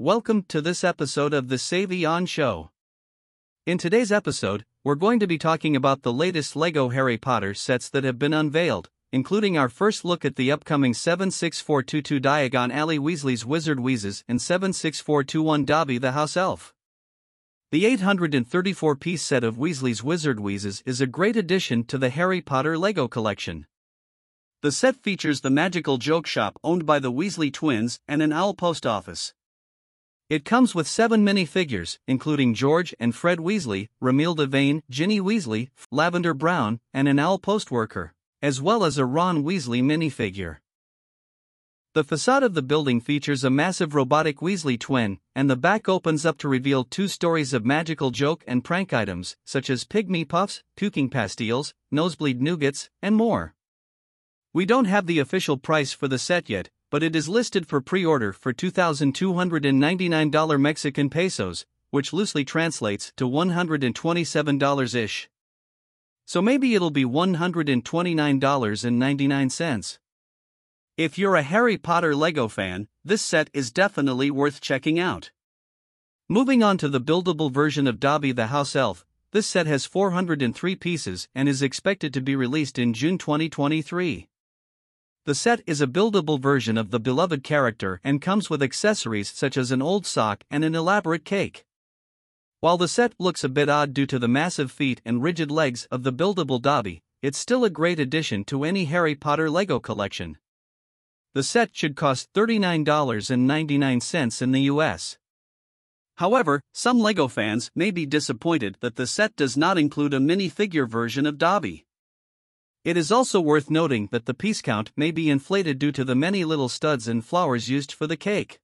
Welcome to this episode of The Savion Show. In today's episode, we're going to be talking about the latest LEGO Harry Potter sets that have been unveiled, including our first look at the upcoming 76422 Diagon Alley Weasley's Wizard Wheezes and 76421 Dobby the House Elf. The 834 piece set of Weasley's Wizard Wheezes is a great addition to the Harry Potter LEGO collection. The set features the magical joke shop owned by the Weasley twins and an owl post office. It comes with seven minifigures, including George and Fred Weasley, Romilda Vane, Ginny Weasley, Lavender Brown, and an owl post worker, as well as a Ron Weasley minifigure. The facade of the building features a massive robotic Weasley twin, and the back opens up to reveal two stories of magical joke and prank items, such as pygmy puffs, puking pastilles, nosebleed nougats, and more. We don't have the official price for the set yet, but it is listed for pre order for $2,299 Mexican pesos, which loosely translates to $127 ish. So maybe it'll be $129.99. If you're a Harry Potter LEGO fan, this set is definitely worth checking out. Moving on to the buildable version of Dobby the House Elf, this set has 403 pieces and is expected to be released in June 2023. The set is a buildable version of the beloved character and comes with accessories such as an old sock and an elaborate cake. While the set looks a bit odd due to the massive feet and rigid legs of the buildable Dobby, it's still a great addition to any Harry Potter LEGO collection. The set should cost $39.99 in the US. However, some LEGO fans may be disappointed that the set does not include a minifigure version of Dobby. It is also worth noting that the piece count may be inflated due to the many little studs and flowers used for the cake.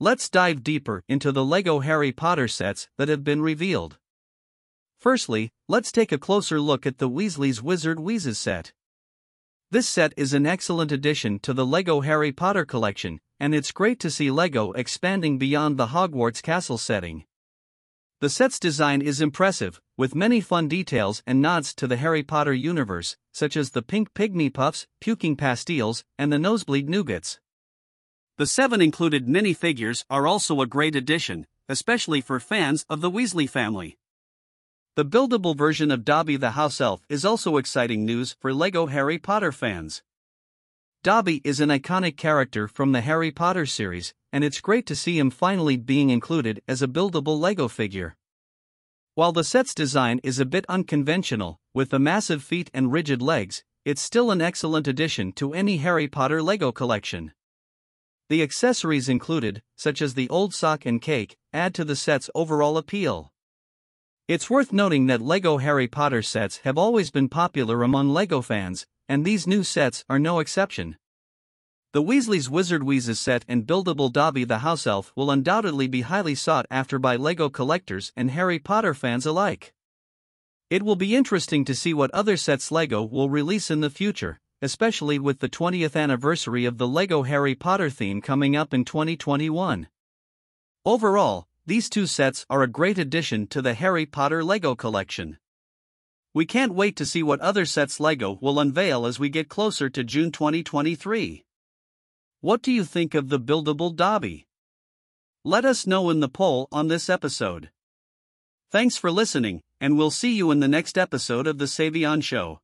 Let's dive deeper into the LEGO Harry Potter sets that have been revealed. Firstly, let's take a closer look at the Weasley's Wizard Wheezes set. This set is an excellent addition to the LEGO Harry Potter collection, and it's great to see LEGO expanding beyond the Hogwarts castle setting. The set's design is impressive, with many fun details and nods to the Harry Potter universe, such as the pink pygmy puffs, puking pastilles, and the nosebleed nougats. The seven included minifigures are also a great addition, especially for fans of the Weasley family. The buildable version of Dobby the House Elf is also exciting news for LEGO Harry Potter fans. Dobby is an iconic character from the Harry Potter series, and it's great to see him finally being included as a buildable LEGO figure. While the set's design is a bit unconventional, with the massive feet and rigid legs, it's still an excellent addition to any Harry Potter LEGO collection. The accessories included, such as the old sock and cake, add to the set's overall appeal. It's worth noting that LEGO Harry Potter sets have always been popular among LEGO fans, and these new sets are no exception. The Weasley's Wizard Wheezes set and buildable Dobby the House Elf will undoubtedly be highly sought after by LEGO collectors and Harry Potter fans alike. It will be interesting to see what other sets LEGO will release in the future, especially with the 20th anniversary of the LEGO Harry Potter theme coming up in 2021. Overall, these two sets are a great addition to the Harry Potter LEGO collection. We can't wait to see what other sets LEGO will unveil as we get closer to June 2023. What do you think of the buildable Dobby? Let us know in the poll on this episode. Thanks for listening, and we'll see you in the next episode of The Savion Show.